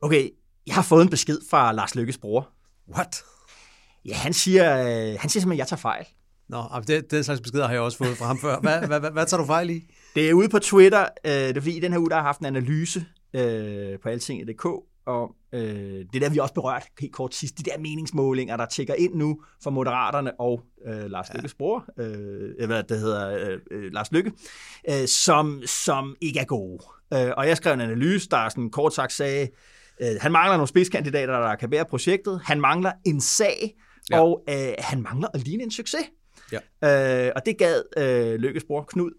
Okay, jeg har fået en besked fra Lars Lykkes bror. What? Ja, han siger, øh, han siger simpelthen, at jeg tager fejl. Nå, det, den slags beskeder har jeg også fået fra ham før. Hvad, hvad, hvad, hvad tager du fejl i? Det er ude på Twitter. Øh, det er fordi, i den her uge, der har haft en analyse øh, på altinget.dk om øh, det der, vi også berørt helt kort sidst, de der meningsmålinger, der tjekker ind nu for Moderaterne og øh, Lars Lykkes bror, øh, hvad det hedder, øh, øh, Lars Lykke, øh, som, som ikke er gode. Øh, og jeg skrev en analyse, der sådan kort sagt sagde, øh, han mangler nogle spidskandidater, der kan bære projektet, han mangler en sag, Ja. og øh, han mangler at ligne en succes. Ja. Øh, og det gad øh, Lykkes bror Knud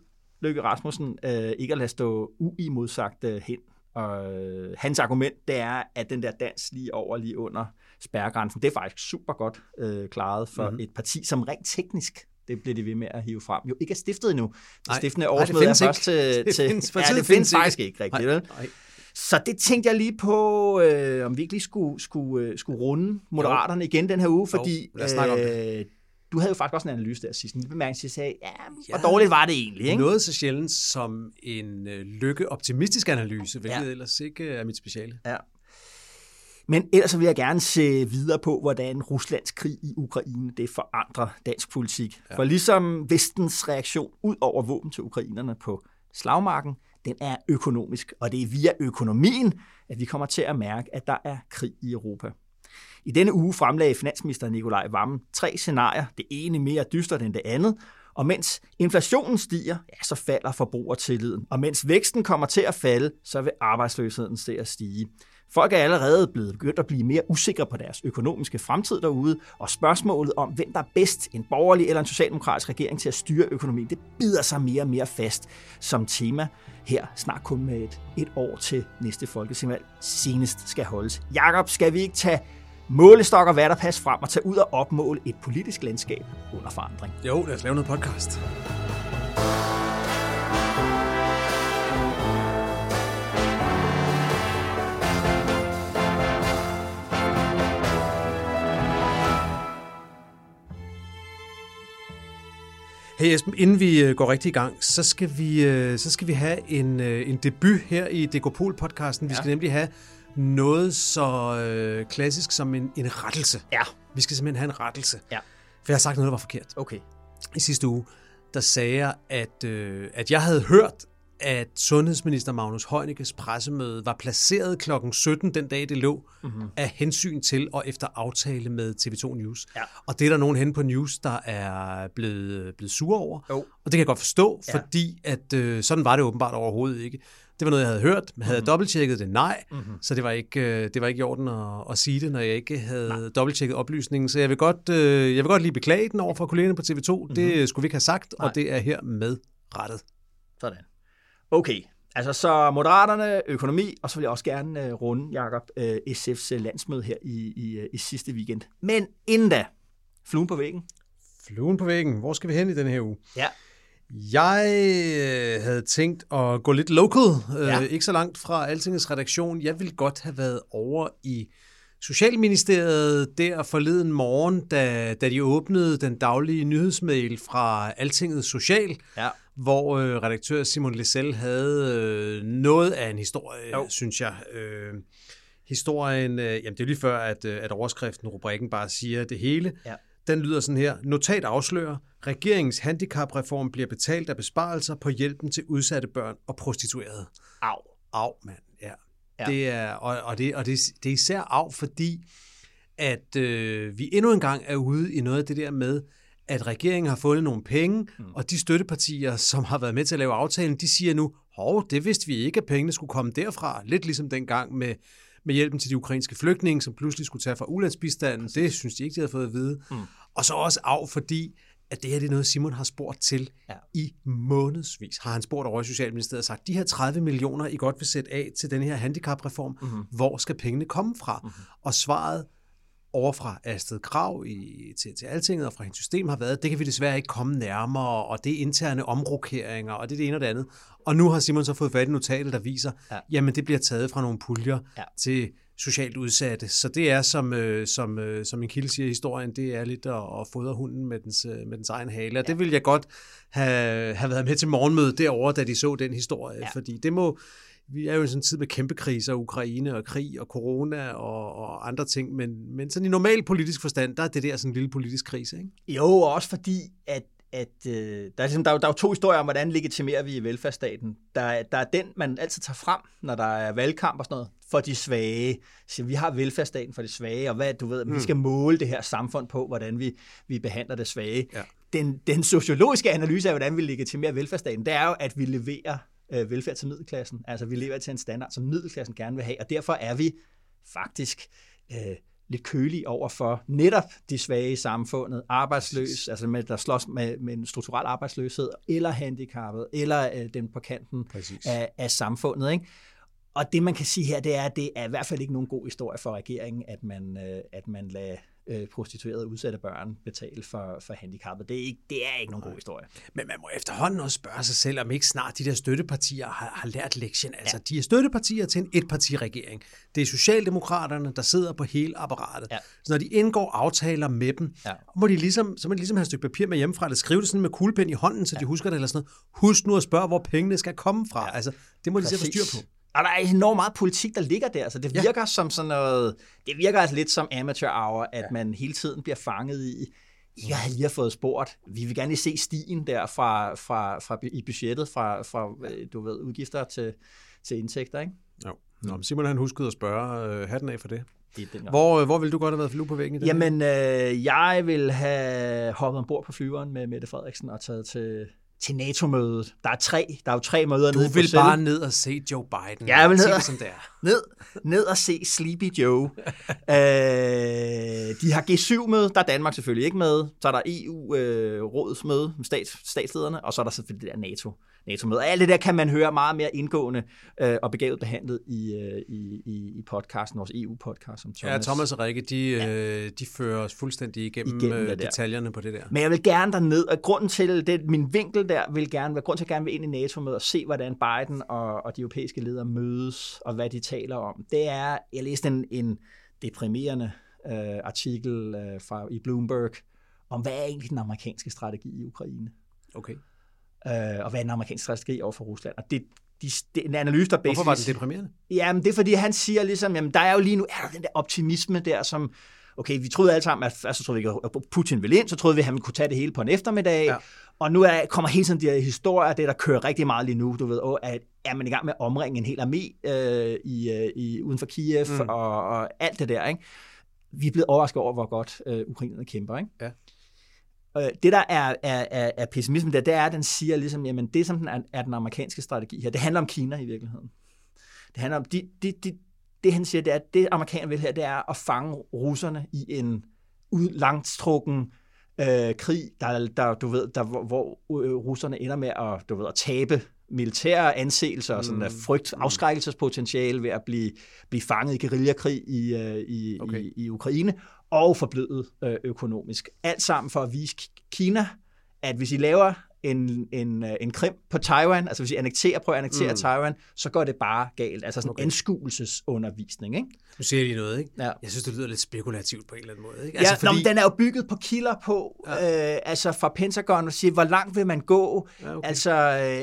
Lykke Rasmussen øh, ikke at lade stå uimodsagt øh, hen. Og øh, hans argument, det er, at den der dans lige over, lige under spærregrænsen, det er faktisk super godt øh, klaret for Mhm. mm-hmm. et parti, som rent teknisk, det bliver de ved med at hive frem, jo ikke er stiftet endnu. Det stiftende det årsmøde er først til... Det til findes- ja, det findes findes ikke. faktisk ikke rigtigt, Nej, vel? nej. Så det tænkte jeg lige på, øh, om vi ikke lige skulle, skulle, øh, skulle runde Moderaterne igen den her uge, fordi lad os snakke om øh, du havde jo faktisk også en analyse der sidst. En bemærkning, jeg sagde, ja, hvor Ja. dårligt var det egentlig, ikke? Noget så sjældent som en øh, lykke-optimistisk analyse, hvilket ja. Ellers ikke er mit speciale. Ja. Men ellers vil jeg gerne se videre på, hvordan Ruslands krig i Ukraine det forandrer dansk politik. Ja. For ligesom vestens reaktion ud over våben til ukrainerne på slagmarken, den er økonomisk. Og det er via økonomien, at vi kommer til at mærke, at der er krig i Europa. I denne uge fremlagde finansminister Nikolaj Vammen tre scenarier, det ene mere dystert end det andet, og mens inflationen stiger, ja, så falder forbrugertilliden. Og mens væksten kommer til at falde, så vil arbejdsløsheden til at stige. Folk er allerede blevet begyndt at blive mere usikre på deres økonomiske fremtid derude, og spørgsmålet om, hvem der er bedst, en borgerlig eller en socialdemokratisk regering til at styre økonomien, det bider sig mere og mere fast som tema her snart kun med et, et år til næste folketingsvalg senest skal holdes. Jakob, skal vi ikke tage målestok og vatterpas frem og tage ud og opmåle et politisk landskab under forandring? Jo, lad os lave noget podcast. Hey Esben, inden vi øh, går rigtig i gang, så skal vi, øh, så skal vi have en, øh, en debut her i Dekopol-podcasten. Vi Ja. skal nemlig have noget så øh, klassisk som en, en rettelse. Ja. Vi skal simpelthen have en rettelse. Ja. For jeg har sagt noget, der var forkert. Okay. I sidste uge, der sagde jeg, at, øh, at jeg havde hørt, at sundhedsminister Magnus Heunicke's pressemøde var placeret kl. 17 den dag, det lå, mm-hmm. af hensyn til og efter aftale med TV2 News. Ja. Og det er der nogen hen på News, der er blevet, blevet sure over. Jo. Og det kan jeg godt forstå, Ja. fordi at, øh, sådan var det åbenbart overhovedet ikke. Det var noget, jeg havde hørt. Havde jeg dobbelttjekket det? Nej. Mm-hmm. Så det var, ikke, øh, det var ikke i orden at, at sige det, når jeg ikke havde dobbelttjekket oplysningen. Så jeg vil godt, øh, jeg vil godt lige beklage den over for kollegerne på TV2. Mm-hmm. Det skulle vi ikke have sagt, Nej. og det er her med rettet. Sådan. Okay, altså så Moderaterne, økonomi, og så vil jeg også gerne uh, runde, Jacob, uh, SF's uh, landsmøde her i, i, uh, i sidste weekend. Men inden da, fluen på væggen. Fluen på væggen. Hvor skal vi hen i den her uge? Ja. Jeg øh, havde tænkt at gå lidt local, øh, Ja. ikke så langt fra Altingets redaktion. Jeg ville godt have været over i Socialministeriet der forleden morgen, da, da de åbnede den daglige nyhedsmail fra Altinget Social, Ja. hvor øh, redaktør Simon Lissel havde øh, noget af en historie, Jo. synes jeg. Øh, historien, øh, jamen det er lige før, at, øh, at overskriften, rubrikken bare siger det hele. Ja. Den lyder sådan her. Notat afslører, regeringens handicapreform bliver betalt af besparelser på hjælpen til udsatte børn og prostituerede. Au. Af, mand. Ja. Det er, og, og, det, og det, det er især af, fordi at øh, vi endnu en gang er ude i noget af det der med, at regeringen har fundet nogle penge, mm. og de støttepartier, som har været med til at lave aftalen, de siger nu, hov, det vidste vi ikke, at pengene skulle komme derfra. Lidt ligesom dengang med, med hjælpen til de ukrainske flygtninge, som pludselig skulle tage fra ulandsbistanden. Det synes de ikke, de havde fået at vide. Mm. Og så også af, fordi at det her det er noget, Simon har spurgt til Ja. i månedsvis. Har han spurgt over i Socialministeriet og sagt, de her 30 millioner, I godt vil sætte af til den her handicapreform, mm-hmm. hvor skal pengene komme fra? Mm-hmm. Og svaret over fra Astrid Krav i, til, til Altinget og fra hendes system har været, det kan vi desværre ikke komme nærmere, og det er interne omrokeringer, og det er det ene og det andet. Og nu har Simon så fået fat i notatet, der viser, Ja. ja. jamen det bliver taget fra nogle puljer ja. til socialt udsatte. Så det er, som, øh, som, øh, som en kilde siger i historien, det er lidt at, at fodre hunden med dens, øh, med dens egen hale. Og det ville jeg godt have, have været med til morgenmødet derovre, da de så den historie. Ja. Ja. Fordi det må, vi er jo i sådan en tid med kæmpe kriser, Ukraine og krig og corona og, og andre ting, men, men sådan i normal politisk forstand, der er det der sådan en lille politisk krise, ikke? Jo, og også fordi, at, at øh, der, er ligesom, der, er, der er jo to historier om, hvordan legitimerer vi velfærdsstaten. Der, er- der er den, man altid tager frem, når der er valgkamp og sådan noget, for de svage. Så vi har velfærdsstaten for de svage, og hvad, du ved, mm. vi skal måle det her samfund på, hvordan vi, vi behandler det svage. Ja. Den, den sociologiske analyse af, hvordan vi legitimerer velfærdsstaten, det er jo, at vi leverer øh, velfærd til middelklassen. Altså, vi lever til en standard, som middelklassen gerne vil have, og derfor er vi faktisk øh, lidt kølige over for netop de svage i samfundet, arbejdsløs, altså med, der slås med, med en strukturel arbejdsløshed, eller handicappet, eller øh, dem på kanten Præcis. af, af samfundet. Ikke? Og det, man kan sige her, det er, at det er i hvert fald ikke nogen god historie for regeringen, at man, øh, at man lader øh, prostituerede udsatte børn betale for, for handicappet. Det er, ikke, det er ikke nogen god historie. Men man må efterhånden også spørge sig selv, om ikke snart de der støttepartier har, har lært lektien. Altså, ja. de er støttepartier til en etpartiregering. Det er Socialdemokraterne, der sidder på hele apparatet. Ja. Så når de indgår aftaler med dem, Ja. må de ligesom, så må de ligesom have et stykke papir med hjemmefra, eller skrive det sådan med kuglepen i hånden, så ja. de husker det, eller sådan noget. Husk nu at spørge, hvor pengene skal komme fra. Ja. Altså, det må de selv få styr på. Og der er enormt meget politik, der ligger der. Så det Ja. virker som sådan noget... Det virker altså lidt som amateur hour, at ja. man hele tiden bliver fanget i... Jeg har lige fået spurgt. Vi vil gerne lige se stigen der fra, fra, fra, i budgettet, fra, fra øh, du ved, udgifter til, til indtægter, ikke? Jo. Nå, men Simon han huskede at spørge øh, hatten af for det. Det den Hvor, øh, hvor ville du godt have været flue på væggen i den? Jamen, øh, jeg vil have hoppet ombord på flyveren med Mette Frederiksen og taget til, til NATO-mødet. Der er tre, der er jo tre møder Du nede i vil bare ned og se Joe Biden. Ja, jeg vil ned som det er. Ned, ned og se Sleepy Joe. øh, de har G7-møde, der er Danmark selvfølgelig ikke med. Så er der EU-rådsmøde med stats, statslederne, og så er der selvfølgelig det der NATO, NATO-møde. Alt det der kan man høre meget mere indgående øh, og begavet behandlet i, øh, i, i, podcasten, vores EU-podcast, som Thomas. Ja, Thomas og Rikke, de, ja. de fører os fuldstændig igennem, Igennem der. detaljerne på det der. Men jeg vil gerne derned, og grunden til, det, min vinkel der vil gerne være, grund til at jeg gerne vil ind i NATO-mødet og se, hvordan Biden og, og de europæiske ledere mødes, og hvad de taler om, det er, jeg læste en, en deprimerende øh, artikel øh, fra, i Bloomberg, om hvad er egentlig den amerikanske strategi i Ukraine, Okay. øh, og hvad er den amerikanske strategi over for Rusland. Og det, de, det er en analyse, der Hvorfor var basically- deprimerende? Jamen, det er fordi, han siger ligesom, jamen, der er jo lige nu er der den der optimisme der, som, okay, vi troede alle sammen, at altså, troede vi, at Putin ville ind, så troede vi, at han kunne tage det hele på en eftermiddag, Ja. Og nu er, kommer hele tiden de her historier, det der kører rigtig meget lige nu, du ved, og at er man i gang med at omringe en hel armé øh, i, øh, i, uden for Kiev, Mm. og, og alt det der, ikke? Vi er blevet overrasket over, hvor godt øh, ukrainerne kæmper, ikke? Ja. Øh, det, der er, er, er, er pessimismen der, det er, at den siger ligesom, jamen det, som den er, er den amerikanske strategi her, det handler om Kina i virkeligheden. Det handler om, de, de, de, det han siger, det er, at det amerikanerne vil her, det er at fange russerne i en ud, langstrukken øh, krig, der, der, du ved, der, hvor, hvor øh, russerne ender med at, du ved, at tabe militære anseelser og sådan Mm. mm. frygt, afskrækkelsespotentiale ved at blive, blive fanget i guerillakrig i, øh, i, Okay. i, i Ukraine, og forblødet øh, økonomisk. Alt sammen for at vise Kina, at hvis I laver en, en, øh, en krim på Taiwan, altså hvis I annekterer, prøver at annektere Mm. Taiwan, så går det bare galt. Altså sådan okay. anskuelsesundervisning, ikke? Nu siger de noget, ikke? Ja. Jeg synes, det lyder lidt spekulativt på en eller anden måde. Ikke? Altså, ja, fordi... nå, men den er jo bygget på kilder på, ja. øh, altså fra Pentagon, og siger, hvor langt vil man gå? Ja, okay. Altså,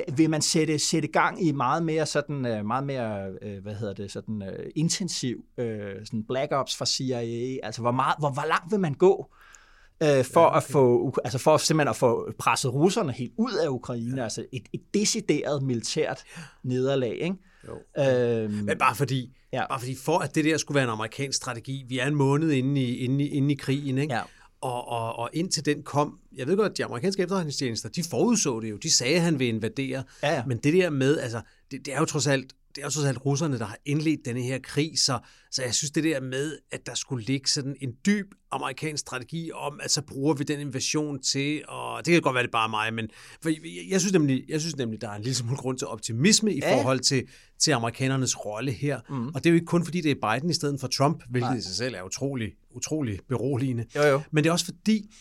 øh, vil man sætte, sætte gang i meget mere sådan, øh, meget mere, øh, hvad hedder det, sådan øh, intensiv, øh, sådan black ops fra CIA? Altså, hvor, meget, hvor, hvor langt vil man gå? Øh, for, ja, okay. at få, altså for simpelthen at få presset russerne helt ud af Ukraine, ja. altså et, et decideret militært nederlag, ikke? Jo. Øhm, Men bare fordi, ja. Bare fordi for at det der skulle være en amerikansk strategi, vi er en måned inde i, inde i, inde i krigen, ikke? Ja. Og, og, og indtil den kom, jeg ved godt, at de amerikanske efterretningstjenester, de forudså det jo, de sagde, at han vil invadere, Ja, ja. men det der med, altså, det, det er jo trods alt, det er jo trods alt russerne, der har indledt denne her krig, så, så jeg synes det der med, at der skulle ligge sådan en dyb amerikansk strategi om, at så bruger vi den invasion til, og det kan godt være, det er bare mig, men for jeg, jeg, synes nemlig, jeg synes nemlig, der er en lille smule grund til optimisme i ja. forhold til, til amerikanernes rolle her. Mm. Og det er jo ikke kun fordi, det er Biden i stedet for Trump, hvilket Nej. i sig selv er utrolig, utrolig beroligende. Jo, jo. Men det er også fordi,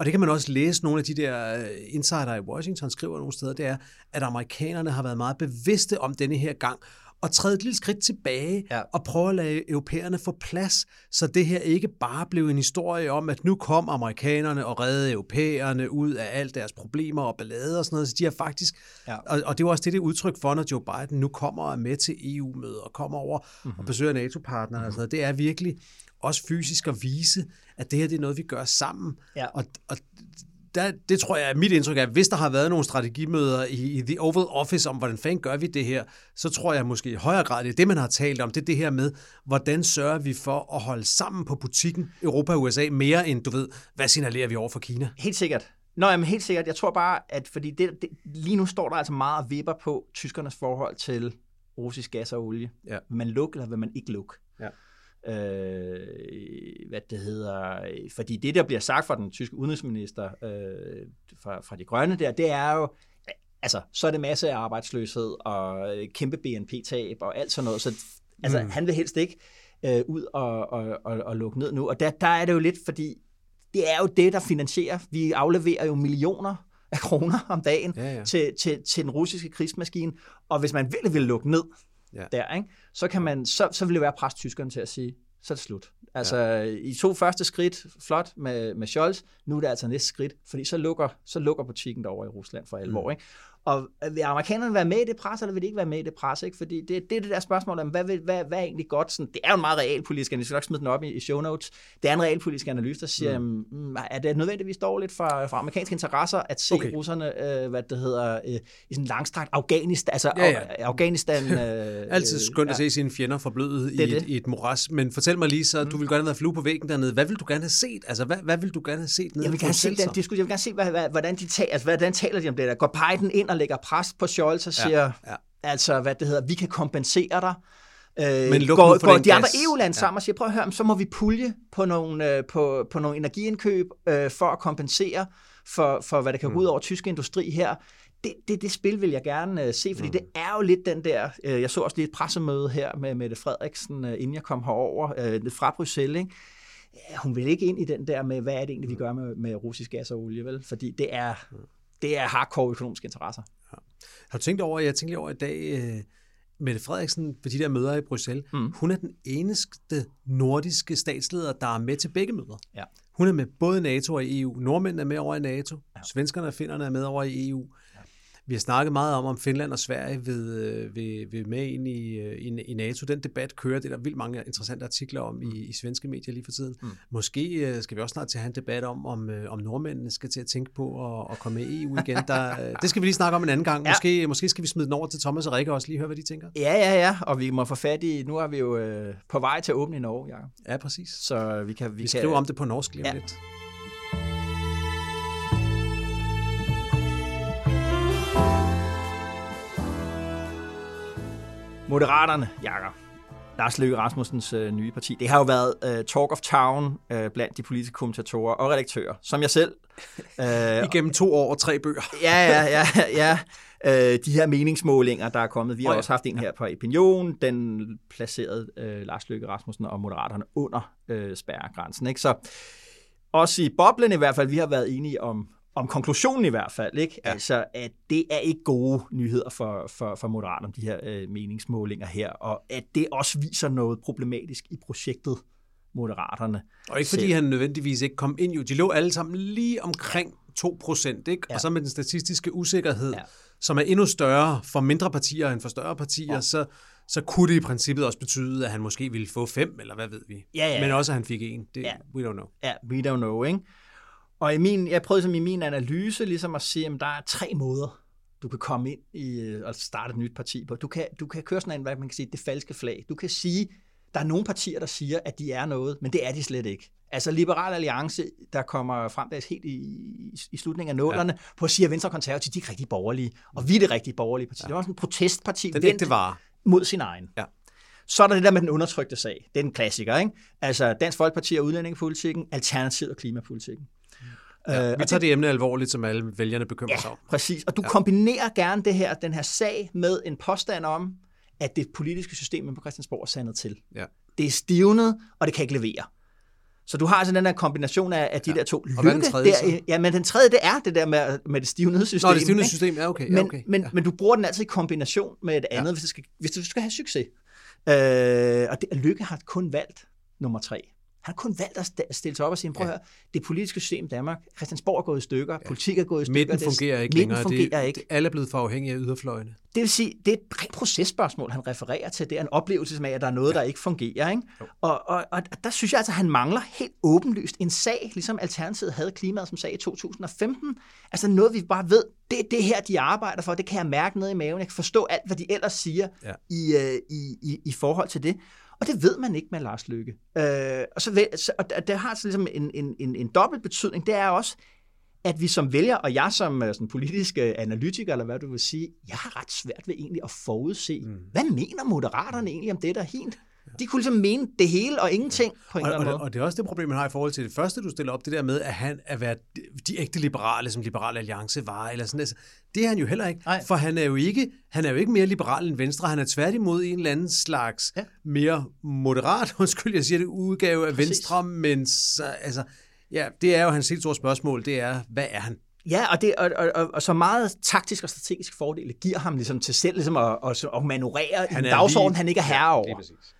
og det kan man også læse, nogle af de der øh, insider i Washington skriver nogle steder, det er, at amerikanerne har været meget bevidste om denne her gang, og træde et lille skridt tilbage ja. og prøve at lade europæerne få plads, så det her ikke bare blev en historie om, at nu kom amerikanerne og redde europæerne ud af alle deres problemer og ballade og sådan noget. Så de har faktisk, ja. og, og det var også det, det udtryk for, når Joe Biden nu kommer og er med til EU-møder og kommer over mm-hmm. og besøger NATO-partnere mm-hmm. og sådan noget. Det er virkelig også fysisk at vise, at det her det er noget, vi gør sammen. Ja. Og, og der, det tror jeg er mit indtryk af, hvis der har været nogle strategimøder i, i The Oval Office om, hvordan fanden gør vi det her, så tror jeg måske i højere grad, det er det, man har talt om, det er det her med, hvordan sørger vi for at holde sammen på butikken Europa og USA, mere end, du ved, hvad signalerer vi over for Kina? Helt sikkert. Nå, jamen helt sikkert. Jeg tror bare, at fordi det, det, lige nu står der altså meget vipper på tyskernes forhold til russisk gas og olie. Ja. Vil man lukke, eller vil man ikke lukke? Øh, hvad det hedder, fordi det, der bliver sagt fra den tyske udenrigsminister øh, fra, fra de grønne der, det er jo, altså, så er det masse af arbejdsløshed og kæmpe BNP-tab og alt sådan noget, så altså, mm. han vil helst ikke øh, ud og, og, og, og lukke ned nu, og der, der er det jo lidt, fordi det er jo det, der finansierer, vi afleverer jo millioner af kroner om dagen ja, ja. Til, til, til den russiske krigsmaskine, og hvis man virkelig vil lukke ned, ja. der, ikke? så kan man, så, så vil det være pres tyskerne til at sige, så er det slut. Altså, ja. i to første skridt, flot med, med Scholz, nu er det altså næste skridt, fordi så lukker, så lukker butikken derovre i Rusland for alvor. Mm. Ikke? Og vil amerikanerne være med i det pres, eller vil de ikke være med i det pres? Ikke? Fordi det, det er det der spørgsmål om, hvad, vil, hvad, hvad er egentlig godt? Sådan, det er jo en meget realpolitisk analyse, jeg skal nok smide den op i, i show notes. Det er en realpolitisk analyse, der siger, mm. mm er det nødvendigvis dårligt for, for amerikanske interesser at se okay. russerne, øh, hvad det hedder, øh, i sådan langstrakt Afghanistan, altså ja, ja. Afghanistan... Øh, Altid skønt ja. at se sine fjender forblødet i, et, i et moras, men fortæl mig lige så, mm. du vil gerne have flue på væggen dernede. Hvad vil du gerne have set? Altså, hvad, hvad vil du gerne have set nede jeg vil gerne se den jeg vil gerne se, hvad, hvad, hvordan, de taler, altså, hvordan taler de om det der. Går Biden ind og lægger pres på Scholz og siger, ja, ja. altså, hvad det hedder, vi kan kompensere dig. Øh, Men går, går de andre EU-lande sammen og siger, prøv at høre, så må vi pulje på nogle, øh, på, på nogle energiindkøb øh, for at kompensere for, for, hvad der kan mm. gå ud over tysk industri her. Det, det, det spil vil jeg gerne uh, se, fordi mm. det er jo lidt den der, uh, jeg så også lige et pressemøde her med Mette Frederiksen, uh, inden jeg kom herover uh, fra Bruxelles, ikke? hun vil ikke ind i den der med, hvad er det egentlig, vi mm. gør med, med russisk gas og olie, vel? Fordi det er, mm. Det er hardcore økonomiske interesser. Ja. Har du tænkt over, jeg tænkte over i dag, uh, Mette Frederiksen på de der møder i Bruxelles, mm. hun er den eneste nordiske statsleder, der er med til begge møder. Ja. Hun er med både NATO og EU. Nordmændene er med over i NATO. Ja. Svenskerne og finnerne er med over i EU. Vi har snakket meget om, om Finland og Sverige øh, vil, vil med ind i, øh, i, i NATO. Den debat kører, det er der vildt mange interessante artikler om mm. i, i svenske medier lige for tiden. Mm. Måske øh, skal vi også snart til at have en debat om, om, om nordmændene skal til at tænke på at, at komme med i EU igen. Der, det skal vi lige snakke om en anden gang. Ja. Måske, måske skal vi smide den over til Thomas og Rikke og også lige høre, hvad de tænker. Ja, ja, ja. Og vi må få fat i, nu er vi jo øh, på vej til at åbne i Norge, Jacob. Ja, præcis. Så vi kan... Vi, vi skriver kan... om det på norsk lige ja. lidt. Moderaterne, Jakob. Lars Løkke Rasmussens øh, nye parti. Det har jo været øh, talk of town øh, blandt de politiske kommentatorer og redaktører, som jeg selv. Øh, Igennem to år og tre bøger. ja, ja, ja. ja. Øh, de her meningsmålinger, der er kommet. Vi har oh, ja. også haft en her på Opinion. Den placerede øh, Lars Løkke Rasmussen og Moderaterne under øh, spærregrænsen. Ikke? Så også i boblen i hvert fald, vi har været enige om, om konklusionen i hvert fald, ikke? Ja. Altså, at det er ikke gode nyheder for, for, for Moderaterne, de her øh, meningsmålinger her, og at det også viser noget problematisk i projektet Moderaterne. Og ikke fordi han nødvendigvis ikke kom ind, jo. De lå alle sammen lige omkring 2 procent, ikke? Ja. Og så med den statistiske usikkerhed, ja. som er endnu større for mindre partier end for større partier, ja. så, så kunne det i princippet også betyde, at han måske ville få fem, eller hvad ved vi. Ja, ja. Men også, at han fik en. Det, ja. We don't know. Ja, we don't know, ikke? Og i min, jeg prøvede som i min analyse ligesom at sige, at der er tre måder, du kan komme ind i øh, og starte et nyt parti på. Du kan, du kan køre sådan en, hvad man kan sige, det falske flag. Du kan sige, der er nogle partier, der siger, at de er noget, men det er de slet ikke. Altså Liberal Alliance, der kommer frem der helt i, i slutningen af nålerne, ja. på at sige, at Venstre og Konservative, de er rigtig borgerlige, og vi er det rigtige borgerlige parti. Ja. Det var sådan en protestparti. Den vendt, var. mod sin egen. Ja. Så er der det der med den undertrykte sag. Det er en klassiker, ikke? Altså Dansk Folkeparti og udlændingepolitikken, Alternativet og klimapolitikken. Ja, vi tager det emne alvorligt, som alle vælgerne bekymrer Ja, sig om. præcis. Og du ja. kombinerer gerne det her, den her sag med en påstand om, at det politiske system på Christiansborg er sandet til. Ja. Det er stivnet, og det kan ikke levere. Så du har altså den der kombination af, af de ja. der to Og hvad er den tredje så? der, ja, men den tredje, det er det der med, med det stivnede system. Nå, det stivende ikke? system, ja, okay. Ja, Men, okay. men, ja. men du bruger den altid i kombination med et andet, ja. hvis, det skal, hvis du skal have succes. Øh, og det, Lykke har kun valgt nummer tre. Han har kun valgt at stille sig op og sige, prøv at Ja. høre, det politiske system i Danmark, Christiansborg er gået i stykker, ja. politik er gået i stykker. Midten det er- fungerer ikke midten længere. fungerer det, ikke. Det, alle er blevet for afhængige af yderfløjene. Det vil sige, det er et rent processpørgsmål, han refererer til. Det er en oplevelse af, at der er noget, der ikke fungerer. Ikke? Og, og, og der synes jeg altså, at han mangler helt åbenlyst en sag, ligesom Alternativet havde klimaet som sag i 2015. Altså noget, vi bare ved, det er det her, de arbejder for. Det kan jeg mærke nede i maven. Jeg kan forstå alt, hvad de ellers siger Ja. i, øh, i, i, i forhold til det. Og det ved man ikke med Lars Løkke. Øh, og, så, så, og det har altså ligesom en, en, en, en dobbelt betydning. Det er også, at vi som vælger, og jeg som øh, sådan politisk øh, analytiker, eller hvad du vil sige, jeg har ret svært ved egentlig at forudse, mm. hvad mener moderaterne egentlig om det der hint? De kunne ligesom mene det hele og ingenting på en Og, eller og, anden det, måde. og det er også det problem, man har i forhold til det første, du stiller op, det der med, at han er været de, ægte liberale, som Liberal Alliance var, eller sådan altså, Det er han jo heller ikke, Nej. for han er jo ikke, han er jo ikke mere liberal end Venstre. Han er tværtimod en eller anden slags Ja. ja. mere moderat, undskyld, jeg siger det, udgave af Præcis. Venstre, men så, altså, ja, det er jo hans helt store spørgsmål, det er, hvad er han? Ja, og, det, og, og, og, og så meget taktisk og strategisk fordele giver ham ligesom til selv ligesom at, at, at manøvrere i Han en er dagsorden, lige- han ikke er herre over. Lige præcis, ja.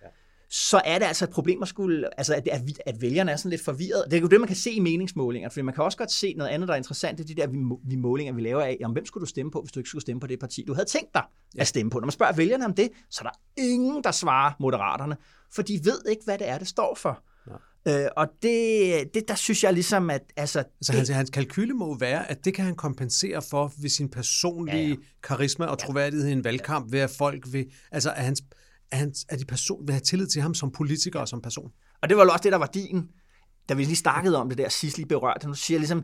Så er det altså et problem at skulle, altså at, at, at vælgerne er sådan lidt forvirret. Det er jo det, man kan se i meningsmålinger, for man kan også godt se noget andet, der er interessant, det er de der vi, må- vi målinger, vi laver af, om hvem skulle du stemme på, hvis du ikke skulle stemme på det parti, du havde tænkt dig at stemme på. Når man spørger vælgerne om det, så er der ingen, der svarer moderaterne, for de ved ikke, hvad det er, det står for. Øh, og det, det, der synes jeg ligesom, at altså, Altså, hans, hans kalkyle må være, at det kan han kompensere for ved sin personlige Ja, ja, ja. ja. karisma og troværdighed i en valgkamp, ved at folk vil, altså, at, hans, at, hans, at de person, vil have tillid til ham som politiker og som person. Og det var jo også det, der var din, da vi lige snakkede om det der sidst lige berørt. Nu siger jeg ligesom,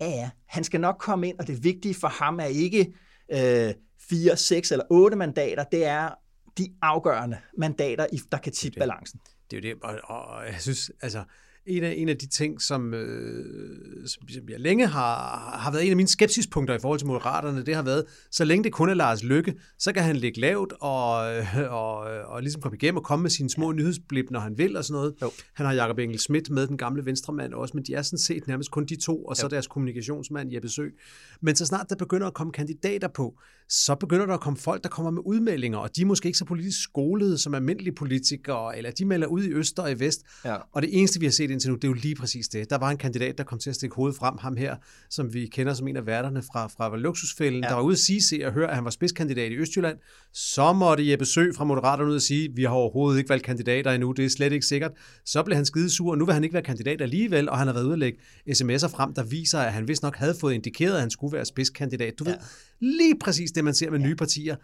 ja ja, han skal nok komme ind, og det vigtige for ham er ikke øh, fire, seks eller otte mandater, det er de afgørende mandater, i- der kan tippe balancen. Det er jo det, og, og, og jeg synes, altså, en af, en af de ting, som, øh, som som jeg længe har, har været en af mine skepsispunkter i forhold til Moderaterne, det har været, så længe det kun er Lars Lykke, så kan han ligge lavt og, og, og ligesom komme igennem og komme med sine små nyhedsblip, når han vil og sådan noget. Jo. Han har Jakob Engel Schmidt med, den gamle venstremand også, men de er sådan set nærmest kun de to, og så Jo. deres kommunikationsmand Jeppe Sø. Men så snart der begynder at komme kandidater på, så begynder der at komme folk, der kommer med udmeldinger, og de er måske ikke så politisk skolede som almindelige politikere, eller de melder ud i øst og i vest. Ja. Og det eneste, vi har set indtil nu, det er jo lige præcis det. Der var en kandidat, der kom til at stikke hovedet frem, ham her, som vi kender som en af værterne fra, fra Luksusfælden, Ja. der var ude at sige, se og høre, at han var spidskandidat i Østjylland. Så måtte Jeppe Sø fra Moderaterne ud og sige, vi har overhovedet ikke valgt kandidater endnu, det er slet ikke sikkert. Så blev han skidesur, og nu vil han ikke være kandidat alligevel, og han har været ude at lægge sms'er frem, der viser, at han vist nok havde fået indikeret, at han skulle være spidskandidat. Du ja. ved, lige præcis det, man ser med ja. nye partier.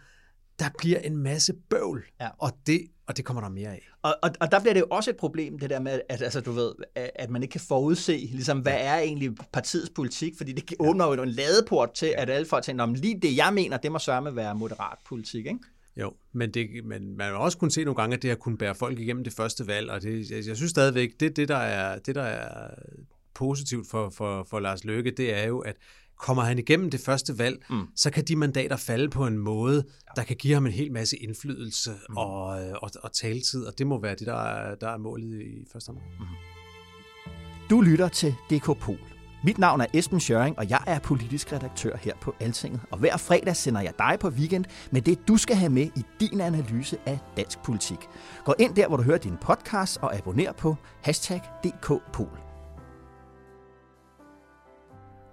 Der bliver en masse bøvl, Ja. og, det, og det kommer der mere af. Og, og, og der bliver det jo også et problem, det der med, at, altså, du ved, at man ikke kan forudse, ligesom, hvad er egentlig partiets politik, fordi det åbner jo en ladeport til, at alle folk tænker, "Nå, men lige det, jeg mener, det må sørme være moderat politik, ikke? Jo, men, det, men man har også kunnet se nogle gange, at det har kunnet bære folk igennem det første valg, og det, jeg, jeg synes stadigvæk, det, det, der er, det der er positivt for, for, for Lars Løkke, det er jo, at kommer han igennem det første valg, mm. så kan de mandater falde på en måde, der kan give ham en hel masse indflydelse mm. og, og, og taletid, og det må være det, der er, der er målet i første omgang. Mm. Du lytter til DK Pol. Mit navn er Esben Schøring, og jeg er politisk redaktør her på Altinget. Og hver fredag sender jeg dig på weekend med det, du skal have med i din analyse af dansk politik. Gå ind der, hvor du hører din podcast, og abonner på hashtag DKPol.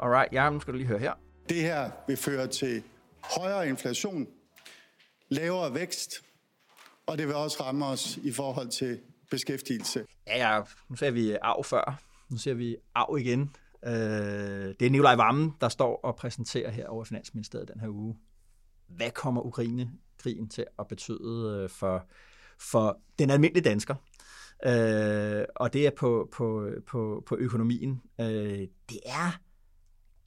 Alright, ja, nu skal du lige høre her. Det her vil føre til højere inflation, lavere vækst, og det vil også ramme os i forhold til beskæftigelse. Ja, ja, nu ser vi arv før. Nu ser vi arv igen. Øh, det er Nikolaj Vammen, der står og præsenterer her over Finansministeriet den her uge. Hvad kommer Ukraine-krigen til at betyde øh, for, for den almindelige dansker? Øh, og det er på, på, på, på økonomien. Øh, det er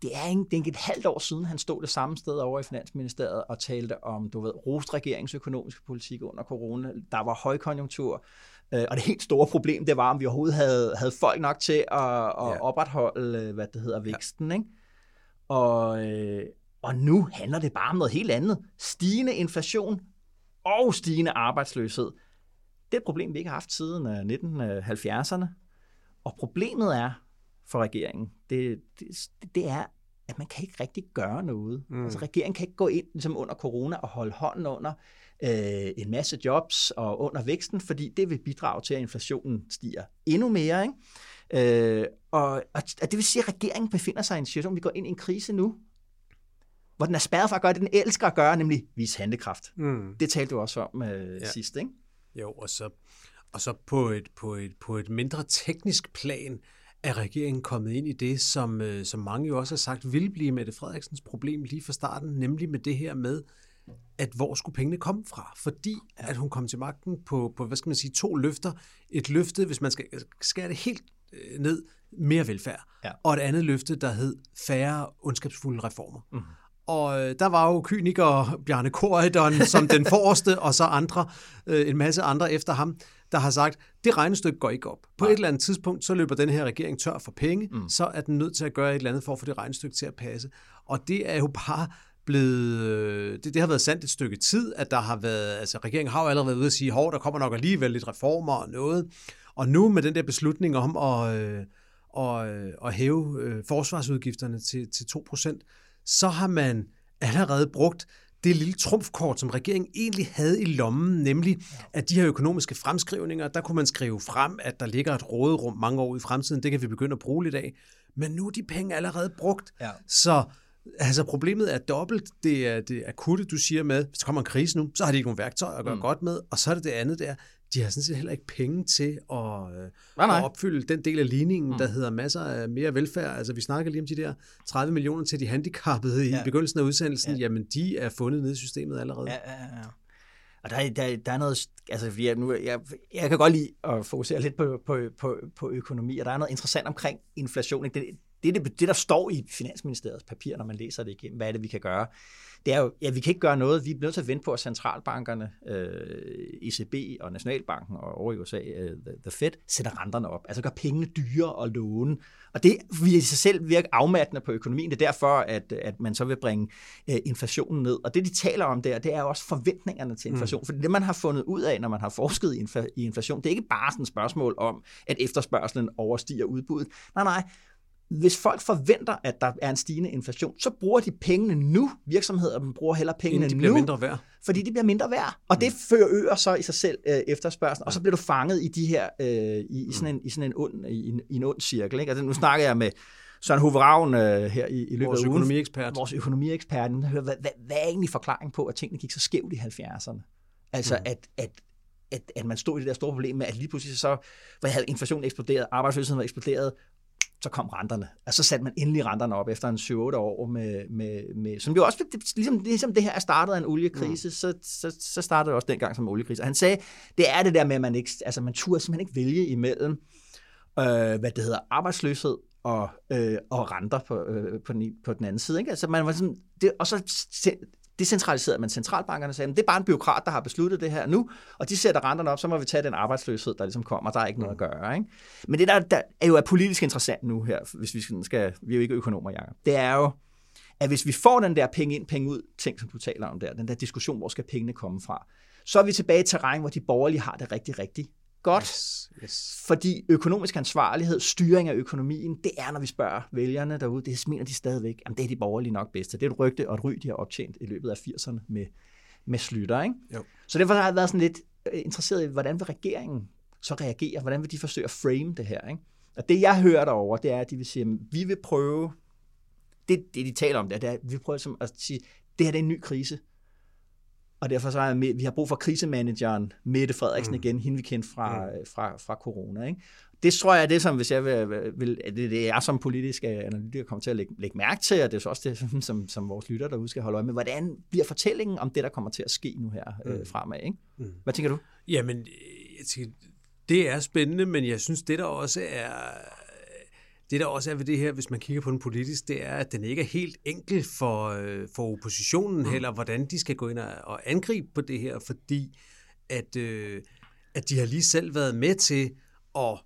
det er ikke, det er ikke et halvt år siden, han stod det samme sted over i Finansministeriet og talte om, du ved, rost regeringsøkonomiske politik under corona. Der var højkonjunktur, øh, og det helt store problem, det var, om vi overhovedet havde, havde folk nok til at, at ja. opretholde, hvad det hedder, væksten. Ja. Ikke? Og, øh, og nu handler det bare om noget helt andet. Stigende inflation og stigende arbejdsløshed. Det er et problem, vi ikke har haft siden 1970'erne. Øh, og problemet er for regeringen, det, det, det er, at man kan ikke rigtig gøre noget. Mm. Altså regeringen kan ikke gå ind ligesom under corona og holde hånden under øh, en masse jobs og under væksten, fordi det vil bidrage til, at inflationen stiger endnu mere. Ikke? Øh, og, og det vil sige, at regeringen befinder sig i en situation, vi går ind i en krise nu, hvor den er spærret for at gøre det, den elsker at gøre, nemlig vise handekraft. Mm. Det talte du også om øh, ja. sidst, ikke? Jo, og så, og så på, et, på, et, på et mindre teknisk plan er regeringen kommet ind i det, som, øh, som mange jo også har sagt, vil blive Mette Frederiksens problem lige fra starten, nemlig med det her med, at hvor skulle pengene komme fra? Fordi at hun kom til magten på, på hvad skal man sige, to løfter. Et løfte, hvis man skal skære det helt øh, ned, mere velfærd. Ja. Og et andet løfte, der hed færre ondskabsfulde reformer. Mm. Og øh, der var jo kyniker Bjarne Korydon som den forreste, og så andre, en masse andre efter ham, der har sagt, det regnestykke går ikke op. På Nej. et eller andet tidspunkt, så løber den her regering tør for penge, mm. så er den nødt til at gøre et eller andet for at få det regnestykke til at passe. Og det er jo bare blevet, øh, det, det har været sandt et stykke tid, at der har været, altså regeringen har jo allerede været ude at sige, hov, der kommer nok alligevel lidt reformer og noget. Og nu med den der beslutning om at, øh, at, øh, at hæve øh, forsvarsudgifterne til, til 2%, så har man allerede brugt det lille trumfkort, som regeringen egentlig havde i lommen, nemlig at de her økonomiske fremskrivninger, der kunne man skrive frem, at der ligger et råderum mange år i fremtiden, det kan vi begynde at bruge lidt af. Men nu er de penge allerede brugt, ja. så Altså problemet er dobbelt. Det er det akutte, du siger med, hvis der kommer en krise nu, så har de ikke nogen værktøjer at gøre mm. godt med. Og så er det det andet der, de har sådan set heller ikke penge til at, nej, nej. at opfylde den del af ligningen, mm. der hedder masser af mere velfærd. Altså vi snakker lige om de der 30 millioner til de handicappede ja. i begyndelsen af udsendelsen. Ja. Jamen de er fundet nede i systemet allerede. Ja, ja, ja. Og der, der, der er noget, altså jeg, nu, jeg, jeg kan godt lide at fokusere lidt på, på, på, på økonomi, og der er noget interessant omkring inflation. Det, det, det, det, der står i Finansministeriets papir, når man læser det igennem, hvad er det, vi kan gøre, det er jo, ja, vi kan ikke gøre noget. Vi er nødt til at vente på, at centralbankerne, øh, ECB og Nationalbanken og over i USA, øh, the Fed, sætter renterne op. Altså gør pengene dyre at låne. Og det vil i sig selv virke afmattende på økonomien. Det er derfor, at, at man så vil bringe øh, inflationen ned. Og det, de taler om der, det er også forventningerne til inflation. Mm. For det, man har fundet ud af, når man har forsket i, infla- i inflation, det er ikke bare sådan et spørgsmål om, at efterspørgselen overstiger udbuddet. Nej, nej hvis folk forventer, at der er en stigende inflation, så bruger de pengene nu. Virksomheder bruger heller pengene Inden de bliver nu, mindre værd. fordi de bliver mindre værd. Og det mm. fører øger så i sig selv øh, efterspørgsel, og så bliver du fanget i de her øh, i, i, sådan en, i sådan en ond, i, en, i en ond cirkel. Ikke? Altså, nu snakker jeg med Søren Hove Ravn øh, her i, i løbet vores af ugen. Økonomiekspert. Vores økonomiekspert. Hvad, hvad, hvad, hvad er egentlig forklaringen på, at tingene gik så skævt i 70'erne? Altså, mm. at, at at, at man stod i det der store problem med, at lige pludselig så havde inflationen eksploderet, arbejdsløsheden var eksploderet, så kom renterne. Altså, så satte man endelig renterne op efter en 7-8 år med, med, med som jo også, ligesom, ligesom det her er startet af en oliekrise, mm. så, så, så startede det også dengang som oliekrise. Og han sagde, det er det der med, at man ikke, altså man turde simpelthen ikke vælge imellem, øh, hvad det hedder, arbejdsløshed og, øh, og renter på, øh, på, den, på den anden side. Ikke? Altså man var sådan, det, og så decentraliserede man centralbankerne og sagde, det er bare en byråkrat, der har besluttet det her nu, og de sætter renterne op, så må vi tage den arbejdsløshed, der ligesom kommer, der er ikke noget at gøre. Ikke? Men det, der, der er jo er politisk interessant nu her, hvis vi skal, vi er jo ikke økonomer, Jacob, det er jo, at hvis vi får den der penge ind, penge ud, ting, som du taler om der, den der diskussion, hvor skal pengene komme fra, så er vi tilbage i terræn, hvor de borgerlige har det rigtig, rigtig godt. Yes, yes. Fordi økonomisk ansvarlighed, styring af økonomien, det er, når vi spørger vælgerne derude, det mener de stadigvæk, at det er de borgerlige nok bedst. Det er et rygte og et ry, de har optjent i løbet af 80'erne med, med Slytter. Ikke? Jo. Så derfor har jeg været sådan lidt øh, interesseret i, hvordan vil regeringen så reagere? Hvordan vil de forsøge at frame det her? Ikke? Og det, jeg hører derover, det er, at de vil sige, at vi vil prøve, det, det de taler om, det er, det er at vi vil prøve at sige, det her det er en ny krise og derfor så er vi har brug for krisemanageren Mette Frederiksen mm. igen, hende vi kendte fra, mm. fra, fra corona. Ikke? Det tror jeg er det, som hvis jeg vil, vil det, det er som politisk analytiker kommer til at lægge, lægge mærke til, og det er så også det, som, som vores lytter derude skal holde øje med. Hvordan bliver fortællingen om det, der kommer til at ske nu her øh, mm. øh, fremad? Ikke? Mm. Hvad tænker du? Jamen, jeg tænker, det er spændende, men jeg synes, det der også er det der også er ved det her, hvis man kigger på den politisk, det er, at den ikke er helt enkel for, øh, for oppositionen mm. heller, hvordan de skal gå ind og, og angribe på det her, fordi at, øh, at de har lige selv været med til at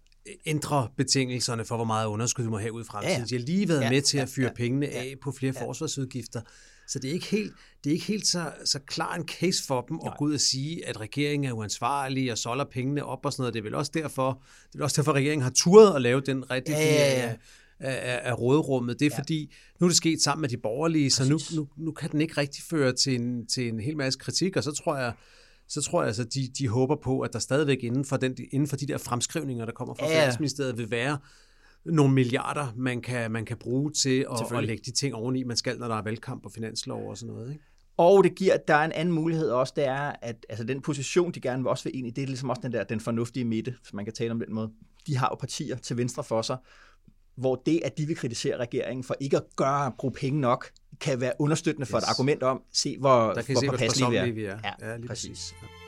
ændre betingelserne for, hvor meget underskud vi må have ud i fremtiden. Ja, ja. De har lige været ja, med til at fyre ja, ja, pengene af på flere ja. forsvarsudgifter. Så det er ikke helt, det er ikke helt så, så klar en case for dem Nej. at gå ud og sige, at regeringen er uansvarlig og solder pengene op og sådan noget. Det er vel også derfor, det er også derfor, at regeringen har turet at lave den rigtige ja, ja, ja. Af, af, af rådrummet. Det er ja. fordi, nu er det sket sammen med de borgerlige, Præcis. så nu, nu, nu kan den ikke rigtig føre til en, til en hel masse kritik, og så tror jeg, så tror jeg altså, de, de håber på, at der stadigvæk inden for, den, inden for de der fremskrivninger, der kommer fra ja. Finansministeriet, vil være nogle milliarder, man kan, man kan bruge til at, at lægge de ting oveni, man skal, når der er valgkamp og finanslov og sådan noget. Ikke? Og det giver, der er en anden mulighed også, det er, at altså, den position, de gerne vil også vil ind i, det er ligesom også den der, den fornuftige midte, hvis man kan tale om den måde. De har jo partier til venstre for sig, hvor det, at de vil kritisere regeringen for ikke at gøre bruge penge nok, kan være understøttende yes. for et argument om, se hvor, der kan hvor se, påpasselige vi er. Vi er. Ja, ja lige præcis. præcis. Ja.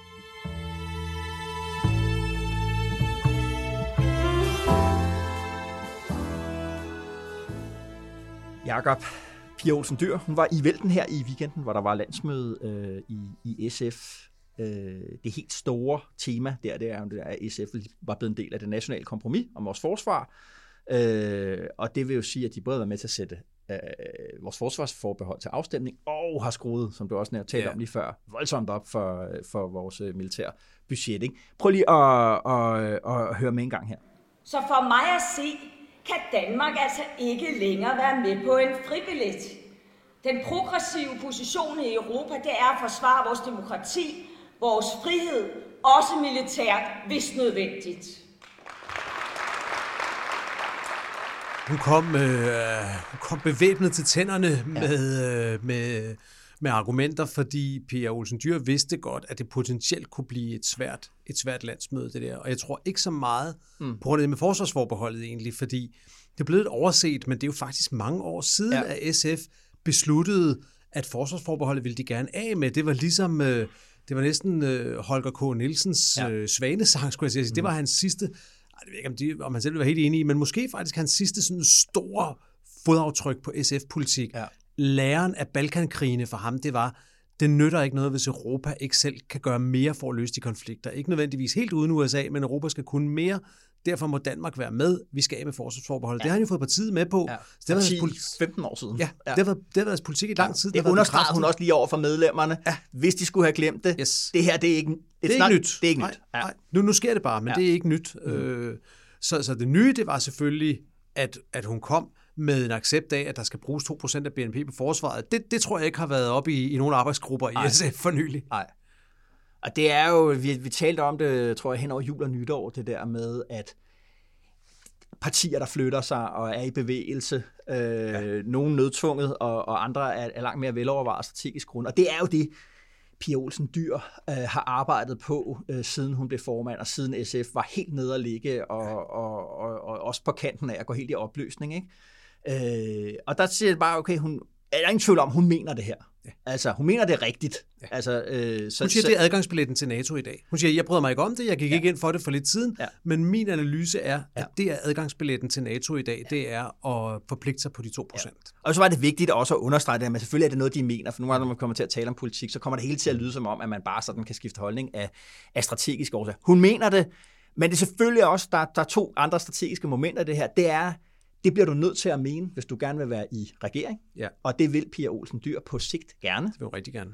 Jakob Pia Olsen Dyr, hun var i vælten her i weekenden, hvor der var landsmøde øh, i, i SF. Øh, det helt store tema der, det er, at SF var blevet en del af det nationale kompromis om vores forsvar. Øh, og det vil jo sige, at de både var med til at sætte øh, vores forsvarsforbehold til afstemning, og har skruet, som du også har talt ja. om lige før, voldsomt op for, for vores øh, militære budget. Ikke? Prøv lige at, at, at, at høre med en gang her. Så for mig at se, kan Danmark altså ikke længere være med på en fribillet. Den progressive position i Europa, det er at forsvare vores demokrati, vores frihed, også militært, hvis nødvendigt. Hun kom, øh, hun kom bevæbnet til tænderne ja. med, øh, med, med argumenter, fordi Pia Olsen Dyr vidste godt, at det potentielt kunne blive et svært, et svært landsmøde, det der. Og jeg tror ikke så meget mm. på det med forsvarsforbeholdet egentlig, fordi det er blevet overset, men det er jo faktisk mange år siden, ja. at SF besluttede, at forsvarsforbeholdet ville de gerne af med. Det var ligesom... Øh, det var næsten øh, Holger K. Nielsens ja. øh, svanesang, skulle jeg sige. Mm. Det var hans sidste jeg ved ikke, om, de, om han selv være helt enig i, men måske faktisk hans sidste sådan store fodaftryk på SF-politik. Ja. Læren af Balkankrigene for ham, det var, det nytter ikke noget, hvis Europa ikke selv kan gøre mere for at løse de konflikter. Ikke nødvendigvis helt uden USA, men Europa skal kunne mere. Derfor må Danmark være med. Vi skal af med forsvarsforbeholdet. Ja. Det har han jo fået partiet med på. Ja. Så det har 10, været 15 år siden. Ja, ja. Det, har været, det har været politik i lang tid. Det, det understregede hun også lige over for medlemmerne. Ja. Hvis de skulle have glemt det. Yes. Det her, det er ikke, det er ikke nyt. Det er ikke nej, nyt. Ja. Nej. Nu, nu sker det bare, men ja. det er ikke nyt. Mm. Øh, så, så det nye, det var selvfølgelig, at, at hun kom med en accept af, at der skal bruges 2% af BNP på forsvaret. Det, det tror jeg ikke har været op i, i nogle arbejdsgrupper i SF for nylig. Nej. Og det er jo, vi, vi talte om det, tror jeg, hen over jul og nytår, det der med, at partier, der flytter sig og er i bevægelse, øh, ja. nogle nødtvunget, og, og andre er, er langt mere velovervejet strategisk grund. Og det er jo det, Pia Olsen Dyr øh, har arbejdet på, øh, siden hun blev formand, og siden SF var helt nede at ligge, og, og, og, og også på kanten af at gå helt i opløsning. Ikke? Øh, og der siger jeg bare, okay, hun, er der ingen tvivl om, hun mener det her. Ja. Altså, hun mener det rigtigt. Ja. Altså, øh, så, hun siger, så, det er adgangsbilletten til NATO i dag. Hun siger, jeg bryder mig ikke om det, jeg gik ja. ikke ind for det for lidt siden, ja. men min analyse er, at ja. det er adgangsbilletten til NATO i dag, ja. det er at forpligte sig på de 2%. Ja. Og så var det vigtigt også at understrege det, men selvfølgelig er det noget, de mener, for gange, når man kommer til at tale om politik, så kommer det hele til at lyde som om, at man bare sådan kan skifte holdning af, af strategiske årsager. Hun mener det, men det er selvfølgelig også, der, der er to andre strategiske momenter i det her. Det er, det bliver du nødt til at mene, hvis du gerne vil være i regering. Ja. Og det vil Pia Olsen Dyr på sigt gerne. Det vil hun rigtig gerne.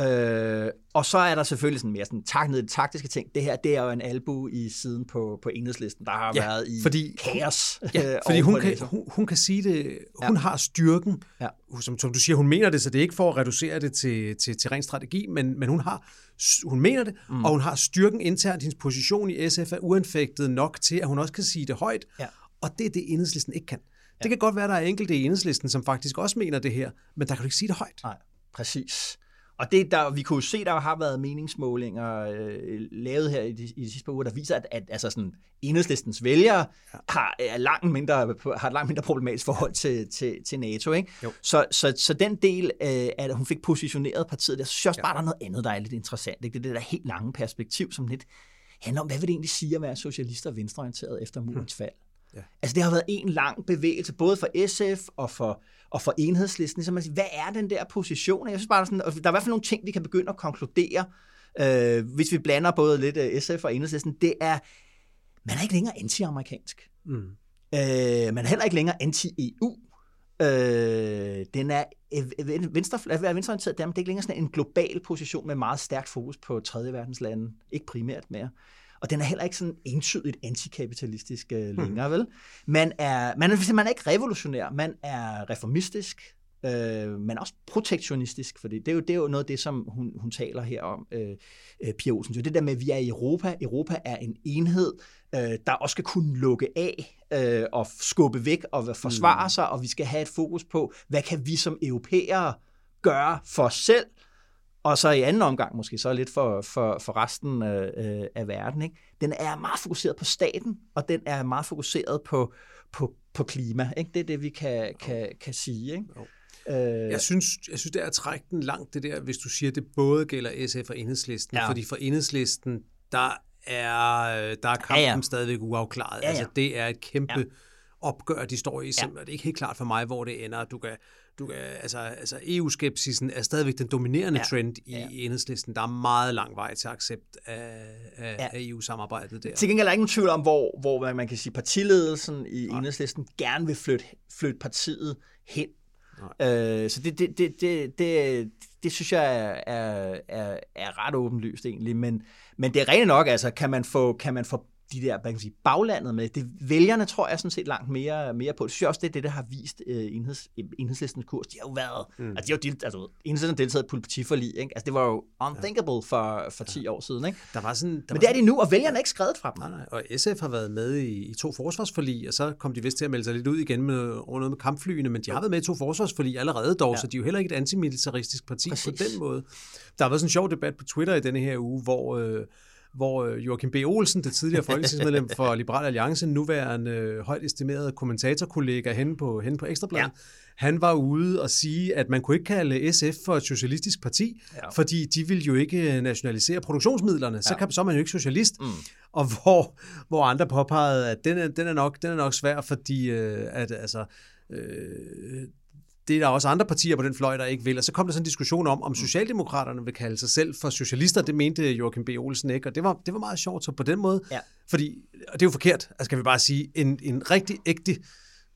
Øh, og så er der selvfølgelig sådan mere sådan tak ned taktiske ting. Det her, det er jo en albu i siden på, på enhedslisten, der har ja, været i fordi, kaos. Ja, fordi hun kan, hun, hun kan sige det, hun ja. har styrken, ja. som, som du siger, hun mener det, så det er ikke for at reducere det til, til, til ren strategi, men, men hun har hun mener det, mm. og hun har styrken internt, hendes position i SF er uanfægtet nok til, at hun også kan sige det højt, ja. Og det er det, enhedslisten ikke kan. Ja. Det kan godt være, at der er enkelte i enhedslisten, som faktisk også mener det her, men der kan du ikke sige det højt. Nej, præcis. Og det, der, vi kunne jo se, der har været meningsmålinger øh, lavet her i de, i de sidste par uger, der viser, at, at altså sådan, enhedslistens vælgere ja. har, er langt mindre, har et langt mindre problematisk forhold til, til, til NATO. Ikke? Så, så, så den del, øh, at hun fik positioneret partiet, der synes jeg også ja. bare, der er noget andet, der er lidt interessant. Ikke? Det er det der helt lange perspektiv, som lidt handler om, hvad vil det egentlig sige at være socialister og venstreorienteret efter murens fald? Ja. Altså det har været en lang bevægelse, både for SF og for, og for enhedslisten. Så man siger, hvad er den der position? Jeg synes bare, der er, sådan, der er i hvert fald nogle ting, vi kan begynde at konkludere, øh, hvis vi blander både lidt øh, SF og enhedslisten. Det er, man er ikke længere anti-amerikansk. Mm. Øh, man er heller ikke længere anti-EU. Øh, den er øh, venstre, at være venstreorienteret, det er ikke længere sådan en global position med meget stærkt fokus på tredje verdens lande. Ikke primært mere. Og den er heller ikke sådan entydigt antikapitalistisk øh, hmm. længere, hmm. vel? Man er, man, er, man er ikke revolutionær, man er reformistisk, øh, men også protektionistisk, for det er jo, det er jo noget af det, som hun, hun taler her om, øh, øh, Pia Olsen. Det der med, at vi er i Europa. Europa er en enhed, øh, der også skal kunne lukke af øh, og skubbe væk og forsvare mm. sig, og vi skal have et fokus på, hvad kan vi som europæere gøre for os selv, og så i anden omgang måske så lidt for, for, for resten øh, af verden. Ikke? Den er meget fokuseret på staten, og den er meget fokuseret på, på, på klima. Ikke? Det er det, vi kan, kan, kan sige. Ikke? Jo. Øh, jeg, synes, jeg synes, det er at trække den langt, det der, hvis du siger, at det både gælder SF og enhedslisten. Ja. Fordi for enhedslisten, der er, der er kampen ja, ja. stadigvæk uafklaret. Ja, ja. Altså, det er et kæmpe ja. opgør, de står i. Ja. Det er ikke helt klart for mig, hvor det ender. Du kan, du kan, altså, altså EU-skepsisen er stadigvæk den dominerende ja. trend i ja. enhedslisten. Der er meget lang vej til accept af, af, ja. af EU-samarbejdet der. Til gengæld er der ingen tvivl om, hvor, hvor man kan sige, partiledelsen i ja. enhedslisten gerne vil flytte, flytte partiet hen Øh, så det, det, det, det, det, det synes jeg er, er, er, er ret åbenlyst egentlig. Men, men det er rent nok, altså kan man få, kan man få de der hvad kan sige, baglandet med. Det vælgerne tror jeg sådan set langt mere, mere på. Det synes jeg også, det er det, der har vist uh, enheds, enhedslistens kurs. De har jo været, mm. altså de har jo delt, altså, enhedslisten deltaget i politiforlig, ikke? Altså det var jo unthinkable ja. for, for 10 ja. år siden, ikke? Der var sådan, der Men var det er de nu, og vælgerne er ikke skrevet fra dem. Nej, nej, og SF har været med i, i to forsvarsforlig, og så kom de vist til at melde sig lidt ud igen med over noget med kampflyene, men de har været med i to forsvarsforlig allerede dog, ja. så de er jo heller ikke et antimilitaristisk parti Præcis. på den måde. Der har været sådan en sjov debat på Twitter i denne her uge, hvor øh, hvor øh, Joachim B. Olsen, det tidligere folketingsmedlem for Liberal Alliance, nuværende øh, højt estimeret kommentatorkollega hen på, hen på Ekstrabladet, ja. han var ude og sige, at man kunne ikke kalde SF for et socialistisk parti, ja. fordi de ville jo ikke nationalisere produktionsmidlerne, ja. så, kan, så er man jo ikke socialist. Mm. Og hvor, hvor andre påpegede, at den er, den er, nok, den er nok svær, fordi øh, at, altså, øh, det er der også andre partier på den fløj, der ikke vil. Og så kom der sådan en diskussion om, om. Socialdemokraterne vil kalde sig selv for socialister. Det mente Joachim B. Olsen ikke, og det var, det var meget sjovt. Så på den måde, ja. fordi, og det er jo forkert, altså skal vi bare sige, en, en rigtig ægte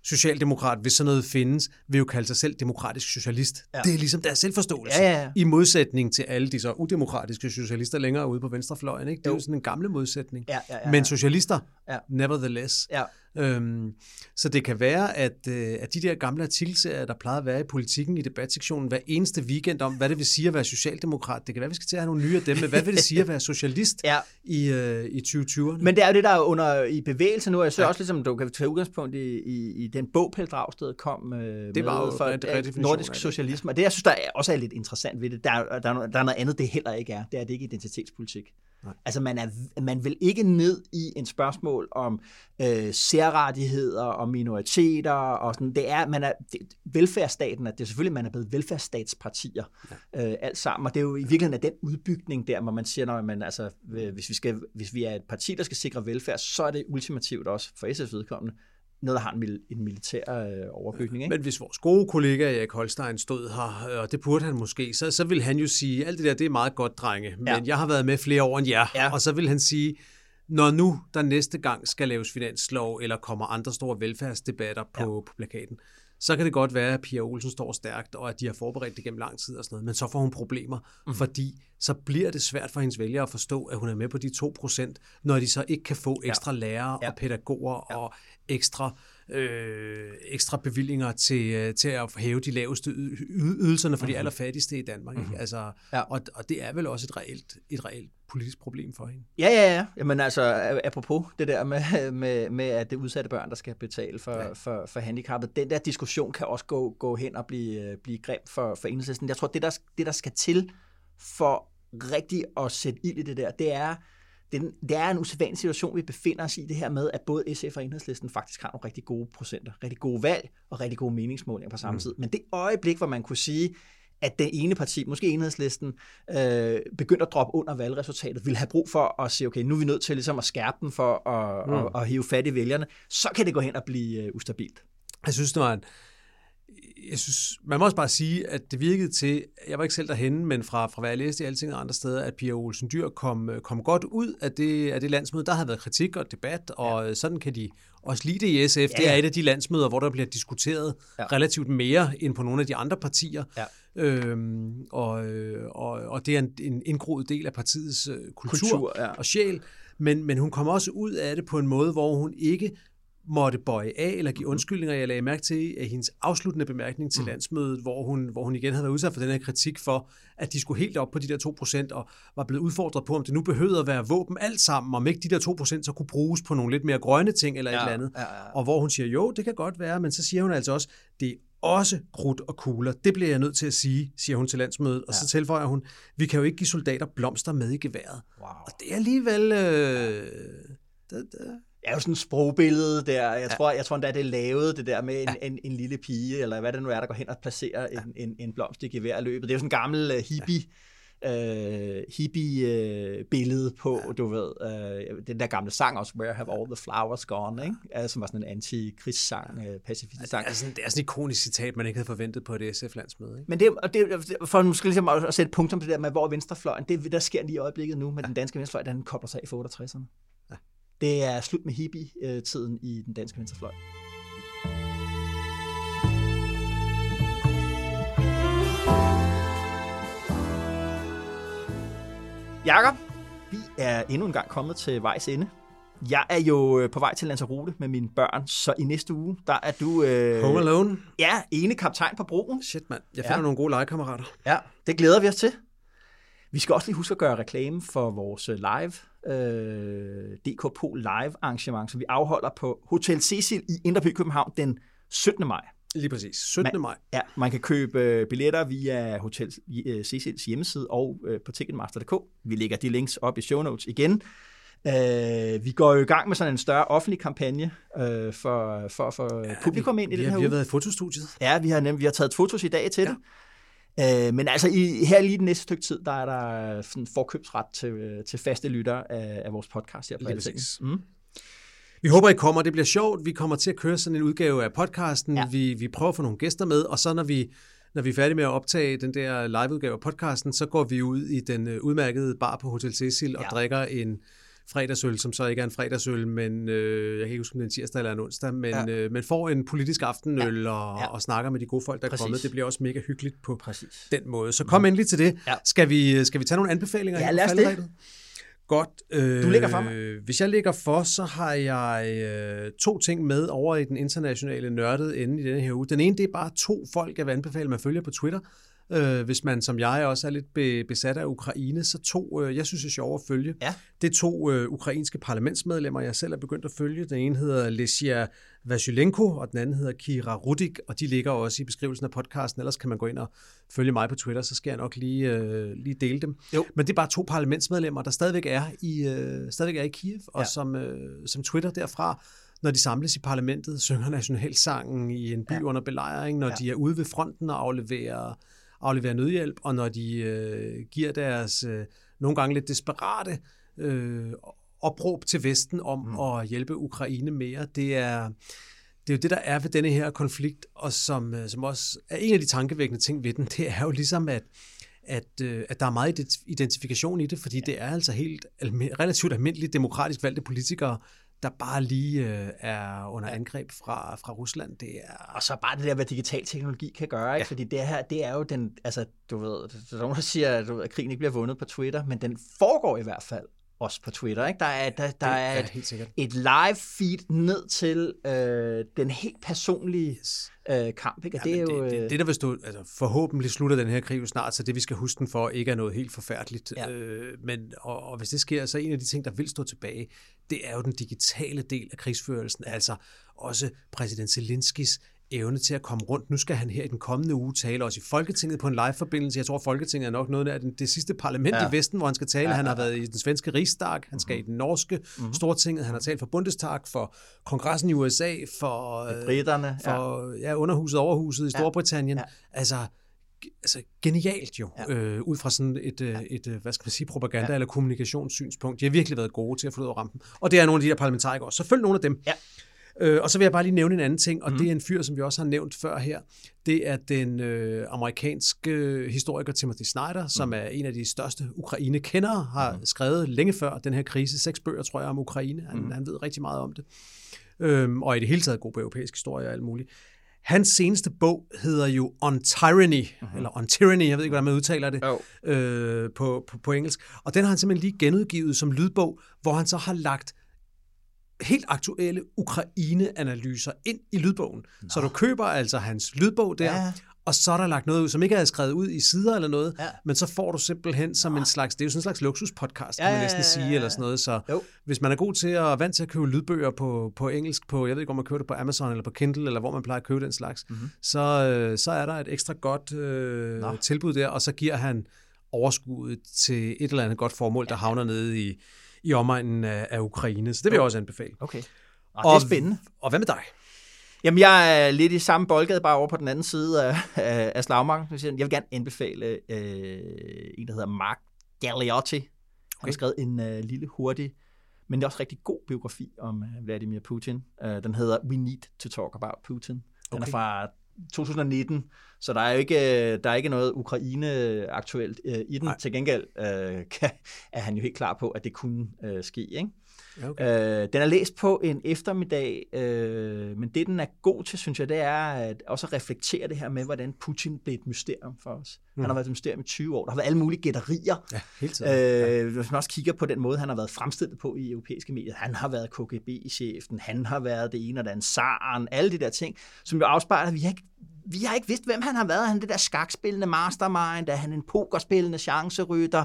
socialdemokrat, hvis sådan noget findes, vil jo kalde sig selv demokratisk socialist. Ja. Det er ligesom deres selvforståelse. Ja, ja, ja. I modsætning til alle de så udemokratiske socialister længere ude på venstrefløjen. Ikke? Det er jo, jo sådan en gamle modsætning. Ja, ja, ja, ja. Men socialister, ja. nevertheless. Ja. Øhm, så det kan være, at, øh, at de der gamle artikelserier, der plejede at være i politikken i debatsektionen hver eneste weekend om, hvad det vil sige at være socialdemokrat, det kan være, at vi skal til at have nogle nye af dem, men hvad vil det sige at være socialist ja. i, øh, i 2020'erne? Men det er jo det, der er under i bevægelse nu. Jeg synes ja. også, ligesom, du kan tage udgangspunkt i, i, i den bog, Pelle Dragsted kom øh, det var med for ret, nordisk socialisme. Og det, jeg synes, der er, også er lidt interessant ved det, der, der, der, der er noget andet, det heller ikke er. Det er det ikke identitetspolitik. Nej. Altså man, er, man vil ikke ned i en spørgsmål om øh, særrettigheder og minoriteter og sådan. Det er, man er, det, velfærdsstaten, at det er selvfølgelig, man er blevet velfærdsstatspartier ja. øh, alt sammen, og det er jo i virkeligheden af den udbygning der, hvor man siger, når man, altså, hvis, vi skal, hvis vi er et parti, der skal sikre velfærd, så er det ultimativt også for SF's vedkommende noget, der har en, mil- en militær øh, overbygning. Ikke? Men hvis vores gode kollega Erik Holstein stod her, øh, og det burde han måske, så, så vil han jo sige, alt det der, det er meget godt, drenge, men ja. jeg har været med flere år end jer. Ja. Og så vil han sige, når nu der næste gang skal laves finanslov, eller kommer andre store velfærdsdebatter på, ja. på plakaten, så kan det godt være, at Pia Olsen står stærkt, og at de har forberedt det gennem lang tid og sådan noget, men så får hun problemer, mm. fordi så bliver det svært for hendes vælgere at forstå, at hun er med på de 2%, når de så ikke kan få ekstra ja. lærere ja. og pædagoger ja. og ekstra øh, ekstra bevillinger til, øh, til at hæve de laveste ydelserne for de mhm. allerfattigste i Danmark. Ikke? Mm-hmm. Altså, ja. og, og det er vel også et reelt, et reelt politisk problem for hende. Ja, ja, ja. Jamen altså, apropos det der med, med, med at det udsatte børn, der skal betale for, ja. for, for handicappet, den der diskussion kan også gå, gå hen og blive, blive grim for, for enhedslisten. Jeg tror, det der, det der skal til for rigtig at sætte ild i det der, det er, det, det er en usædvanlig situation, vi befinder os i, det her med, at både SF og Enhedslisten faktisk har nogle rigtig gode procenter, rigtig gode valg og rigtig gode meningsmålinger på samme mm. tid. Men det øjeblik, hvor man kunne sige, at den ene parti, måske enhedslisten, øh, begyndte at droppe under valgresultatet, ville have brug for at sige, okay, nu er vi nødt til ligesom at skærpe den for at, mm. at, at hive fat i vælgerne, så kan det gå hen og blive øh, ustabilt. Jeg synes, det var en, jeg synes, man må også bare sige, at det virkede til, jeg var ikke selv derhenne, men fra, fra hvad jeg læste i alle andre steder, at Pia Olsen Dyr kom, kom godt ud af det, af det landsmøde. Der havde været kritik og debat, og ja. sådan kan de også lide det i SF. Ja, ja. Det er et af de landsmøder, hvor der bliver diskuteret ja. relativt mere end på nogle af de andre partier. Ja. Øhm, og, og, og det er en, en indgroet del af partiets øh, kultur, kultur ja. og sjæl. Men, men hun kom også ud af det på en måde, hvor hun ikke måtte bøje af eller give undskyldninger. Jeg lagde mærke til at hendes afsluttende bemærkning til mm. landsmødet, hvor hun, hvor hun igen havde været udsat for den her kritik for, at de skulle helt op på de der 2%, og var blevet udfordret på, om det nu behøvede at være våben alt sammen, om ikke de der 2% så kunne bruges på nogle lidt mere grønne ting eller ja, et eller andet. Ja, ja. Og hvor hun siger, jo, det kan godt være, men så siger hun altså også, det er også krudt og kugler. Det bliver jeg nødt til at sige, siger hun til landsmødet. Og ja. så tilføjer hun, vi kan jo ikke give soldater blomster med i geværet. Wow. Og det er alligevel... Øh, det, det, er jo sådan et sprogbillede der. Jeg tror, ja. jeg tror endda, det er lavet, det der med en, ja. en, en lille pige, eller hvad det nu er, der går hen og placerer ja. en, en, en blomst i geværløbet. Det er jo sådan en gammel uh, hippie, ja. uh, hippie-billede uh, på, ja. du ved, uh, den der gamle sang også, Where Have All the Flowers Gone, ikke? Uh, som var sådan en anti-krigssang, uh, pacifistisk sang. Det er, sådan, det er sådan et ikonisk citat, man ikke havde forventet på et SF-landsmøde. Ikke? Men det, og det, for måske ligesom at sætte punktum til det der med, hvor venstrefløjen, det der sker lige i øjeblikket nu med ja. den danske venstrefløj, den kobler sig af for 68'erne. Det er slut med hippie-tiden i den danske venstrefløj. Jakob, vi er endnu en gang kommet til vejs ende. Jeg er jo øh, på vej til Lanzarote med mine børn, så i næste uge, der er du... Øh, Home alone? Ja, ene kaptajn på broen. Shit, mand. Jeg finder ja. nogle gode legekammerater. Ja, det glæder vi os til. Vi skal også lige huske at gøre reklame for vores øh, live, øh, DK Pol live arrangement, som vi afholder på Hotel Cecil i Indreby København den 17. maj. Lige præcis, 17. Man, maj. Ja, man kan købe øh, billetter via Hotel øh, Cecils hjemmeside og på Ticketmaster.dk. Vi lægger de links op i show notes igen. Uh, vi går jo i gang med sådan en større offentlig kampagne uh, for, for, for ja, publikum ind i vi, den her vi uge. Vi har været i fotostudiet. Ja, vi har, nemt, vi har taget fotos i dag til ja. det. Øh, men altså i, her lige den næste stykke tid, der er der sådan forkøbsret til, øh, til faste lytter af, af vores podcast her på præcis. Mm. Vi håber, I kommer. Det bliver sjovt. Vi kommer til at køre sådan en udgave af podcasten. Ja. Vi, vi prøver at få nogle gæster med, og så når vi, når vi er færdige med at optage den der liveudgave af podcasten, så går vi ud i den øh, udmærkede bar på Hotel Cecil og ja. drikker en fredagsøl, som så ikke er en fredagsøl, men øh, jeg kan ikke huske, om det er en tirsdag eller en onsdag, men, ja. øh, men får en politisk aftenøl ja. Og, ja. og snakker med de gode folk, der Præcis. er kommet. Det bliver også mega hyggeligt på Præcis. den måde. Så kom mm. endelig til det. Ja. Skal, vi, skal vi tage nogle anbefalinger? Ja, lad os det. Godt. Øh, du ligger for mig. Hvis jeg ligger for, så har jeg øh, to ting med over i den internationale nørdede ende i denne her uge. Den ene, det er bare to folk, jeg vil anbefale, man følger på Twitter. Øh, hvis man som jeg også er lidt be, besat af Ukraine, så to, øh, jeg synes er sjovt at følge. Ja. Det er to øh, ukrainske parlamentsmedlemmer, jeg selv er begyndt at følge. Den ene hedder Lesia Vasylenko, og den anden hedder Kira Rudik, og de ligger også i beskrivelsen af podcasten. Ellers kan man gå ind og følge mig på Twitter, så skal jeg nok lige, øh, lige dele dem. Jo. Men det er bare to parlamentsmedlemmer, der stadigvæk er i, øh, stadigvæk er i Kiev, og ja. som, øh, som Twitter derfra når de samles i parlamentet, synger nationalsangen i en by ja. under belejring, når ja. de er ude ved fronten og afleverer aflevere nødhjælp, og når de øh, giver deres øh, nogle gange lidt desperate øh, opråb til Vesten om mm. at hjælpe Ukraine mere, det er, det er jo det, der er ved denne her konflikt, og som, øh, som også er en af de tankevækkende ting ved den, det er jo ligesom, at at, øh, at der er meget identifikation i det, fordi det er altså helt relativt almindeligt demokratisk valgte politikere, der bare lige øh, er under angreb fra, fra Rusland. Det er... Og så bare det der, hvad digital teknologi kan gøre, ikke? Ja. fordi det her, det er jo den, altså du ved, der er nogen, der siger, at krigen ikke bliver vundet på Twitter, men den foregår i hvert fald også på Twitter. Ikke? Der er, der, der er, er et, et live feed ned til øh, den helt personlige øh, kamp. Ikke? Og ja, det, er jo, det, det, øh, det, der vil stå, altså, forhåbentlig slutter den her krig jo snart, så det vi skal huske den for ikke er noget helt forfærdeligt. Ja. Øh, men, og, og hvis det sker, så en af de ting, der vil stå tilbage, det er jo den digitale del af krigsførelsen, altså også præsident Zelenskis evne til at komme rundt. Nu skal han her i den kommende uge tale også i Folketinget på en live-forbindelse. Jeg tror, Folketinget er nok noget af det, sidste parlament ja. i Vesten, hvor han skal tale. Ja, ja, ja. Han har været i den svenske Rigsdag, han skal mm-hmm. i den norske mm-hmm. Stortinget, han har talt for Bundestag, for kongressen i USA, for, øh, britterne, for ja. Ja, underhuset og overhuset i Storbritannien. Ja. Altså, altså genialt jo, ja. øh, ud fra sådan et, øh, et, øh, hvad skal man sige, propaganda- ja. eller kommunikationssynspunkt. De har virkelig været gode til at få ud af rampen. Og det er nogle af de der parlamentarikere også. Selvfølgelig nogle af dem. Ja. Øh, og så vil jeg bare lige nævne en anden ting, og mm. det er en fyr, som vi også har nævnt før her. Det er den øh, amerikanske historiker Timothy Snyder, som mm. er en af de største Ukraine-kendere, har mm. skrevet længe før den her krise, seks bøger, tror jeg, om Ukraine. Han, mm. han ved rigtig meget om det. Øhm, og i det hele taget god på europæisk historie og alt muligt. Hans seneste bog hedder jo On Tyranny, mm-hmm. eller On Tyranny, jeg ved ikke, hvordan man udtaler det oh. øh, på, på, på engelsk. Og den har han simpelthen lige genudgivet som lydbog, hvor han så har lagt helt aktuelle Ukraine-analyser ind i lydbogen. Nå. Så du køber altså hans lydbog der, ja. og så er der lagt noget ud, som ikke er skrevet ud i sider eller noget, ja. men så får du simpelthen som Nå. en slags, det er jo sådan en slags luksuspodcast, ja, kan man næsten ja, ja, ja. sige, eller sådan noget. Så jo. hvis man er god til at vant til at købe lydbøger på, på engelsk, på, jeg ved ikke, om man køber det på Amazon eller på Kindle, eller hvor man plejer at købe den slags, mm-hmm. så, øh, så er der et ekstra godt øh, tilbud der, og så giver han overskuddet til et eller andet godt formål, der havner nede i i omegnen af, af Ukraine. Så det vil jeg også anbefale. Okay. Og, og det er spændende. Og hvad med dig? Jamen, jeg er lidt i samme boldgade, bare over på den anden side af, af, af slagmarken. Jeg vil gerne anbefale øh, en, der hedder Mark Galliotti. Han okay. har skrevet en øh, lille, hurtig, men det er også rigtig god biografi om øh, Vladimir Putin. Øh, den hedder We Need to Talk About Putin. Den okay. er fra 2019, så der er jo ikke, der er ikke noget Ukraine-aktuelt øh, i den. Nej. Til gengæld øh, kan, er han jo helt klar på, at det kunne øh, ske. Ikke? Okay. Øh, den er læst på en eftermiddag, øh, men det den er god til, synes jeg, det er at også at reflektere det her med, hvordan Putin blev et mysterium for os. Mm. Han har været et mysterium i 20 år. Der har været alle mulige gætterier. Ja, helt øh, ja. Hvis man også kigger på den måde, han har været fremstillet på i europæiske medier. Han har været KGB-chefen, han har været det ene og det andet, zaren, alle de der ting, som jo afspejler, at vi har ikke vi har ikke vidst, hvem han har været. Han er det der skakspillende mastermind, er han en pokerspillende chancerytter,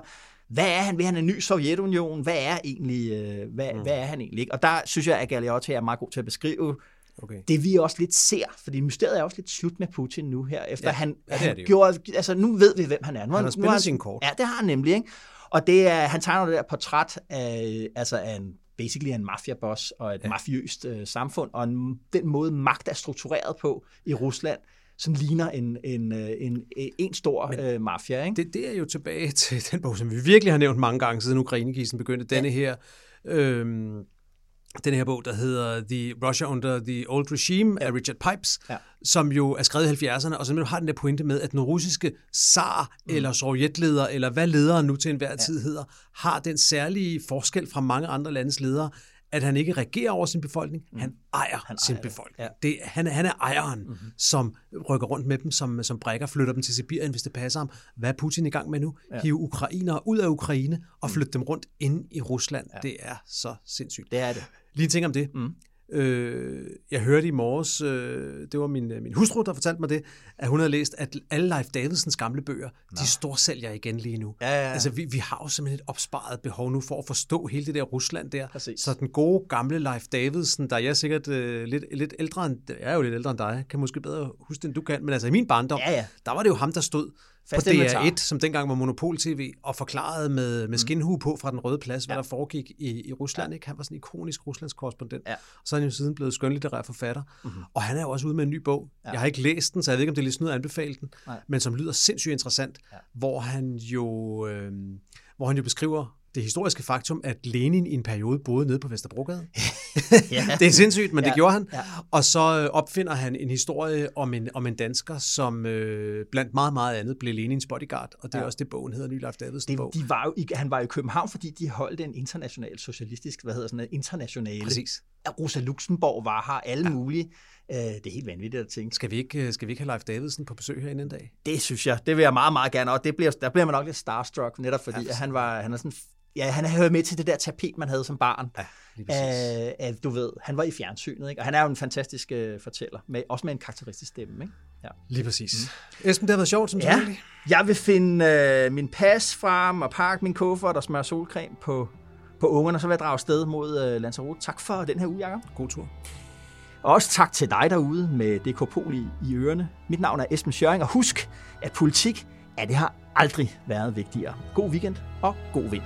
hvad er han? Vil han en ny Sovjetunion? Hvad er egentlig, øh, hvad, mm. hvad er han egentlig? Og der synes jeg, at Galeotti er meget god til at beskrive okay. det, vi også lidt ser. Fordi mysteriet er også lidt slut med Putin nu her, efter ja, han, ja, han gjorde... Altså, nu ved vi, hvem han er. Nu, han har spillet han, sin kort. Ja, det har han nemlig. Ikke? Og det er, han tegner det der portræt af, altså af en basically en mafiaboss og et ja. mafiøst øh, samfund, og en, den måde magt er struktureret på i Rusland, som ligner en, en, øh, en, en, en stor Men øh, mafia. Ikke? Det, det er jo tilbage til den bog, som vi virkelig har nævnt mange gange siden Ukrainekisen begyndte. Ja. Denne her... Øhm, den her bog, der hedder The Russia Under the Old Regime ja. af Richard Pipes, ja. som jo er skrevet i 70'erne, og som har den der pointe med, at den russiske zar mm. eller sovjetleder, eller hvad lederen nu til enhver ja. tid hedder, har den særlige forskel fra mange andre landes ledere, at han ikke regerer over sin befolkning, mm. han ejer han sin ejer befolkning. Ja. Det, han, han er ejeren, mm-hmm. som rykker rundt med dem som, som brækker, flytter dem til Sibirien, hvis det passer ham. Hvad er Putin i gang med nu? Ja. Hive ukrainere ud af Ukraine og mm. flytte dem rundt ind i Rusland. Ja. Det er så sindssygt. Det er det. Lige en ting om det. Mm. Øh, jeg hørte i morges, øh, det var min, min hustru, der fortalte mig det, at hun havde læst, at alle Leif Davidsens gamle bøger, Nå. de storsælger igen lige nu. Ja, ja, ja. Altså, vi, vi har jo simpelthen et opsparet behov nu for at forstå hele det der Rusland der. Præcis. Så den gode gamle Leif Davidsen, der er jeg sikkert øh, lidt, lidt ældre end, jeg er jo lidt ældre end dig, kan måske bedre huske end du kan, men altså i min barndom, ja, ja. der var det jo ham, der stod på DR1, som dengang var Monopol-TV, og forklarede med, med mm. skinhue på fra den røde plads, hvad ja. der foregik i, i Rusland. Ja. Ikke? Han var sådan en ikonisk Ruslands korrespondent. Ja. Så er han jo siden blevet skønlitterær forfatter. Mm-hmm. Og han er jo også ude med en ny bog. Ja. Jeg har ikke læst den, så jeg ved ikke, om det er lidt snydt at anbefale den, Nej. men som lyder sindssygt interessant, ja. hvor han jo... Øh, hvor han jo beskriver det historiske faktum, at Lenin i en periode boede nede på Vesterbrogade. ja. det er sindssygt, men ja. det gjorde han. Ja. Og så øh, opfinder han en historie om en, om en dansker, som øh, blandt meget, meget andet blev Lenins bodyguard, og det er ja. også det, bogen hedder, Ny Leif Davidsen bog. De var jo, han var i København, fordi de holdt en international socialistisk, hvad hedder sådan en internationale. Præcis. Rosa Luxemburg var her, alle ja. mulige. Øh, det er helt vanvittigt at tænke. Skal vi ikke, øh, skal vi ikke have Leif Davidsen på besøg herinde en dag? Det synes jeg. Det vil jeg meget, meget gerne. Og det bliver, der bliver man nok lidt starstruck, netop fordi ja, han, var, han er sådan ja, han havde med til det der tapet, man havde som barn. Ja, lige Æh, du ved, han var i fjernsynet, ikke? og han er jo en fantastisk uh, fortæller, med, også med en karakteristisk stemme. Ikke? Ja. Lige præcis. Mm. Esben, det har været sjovt, som ja. Jeg vil finde uh, min pas frem og pakke min kuffert og smøre solcreme på, på ungerne, og så vil jeg drage sted mod uh, Lanzarote. Tak for den her uge, Jacob. God tur. Og også tak til dig derude med DK Pol i, i ørerne. Mit navn er Esben Schøring, og husk, at politik, ja, det har aldrig været vigtigere. God weekend og god vind.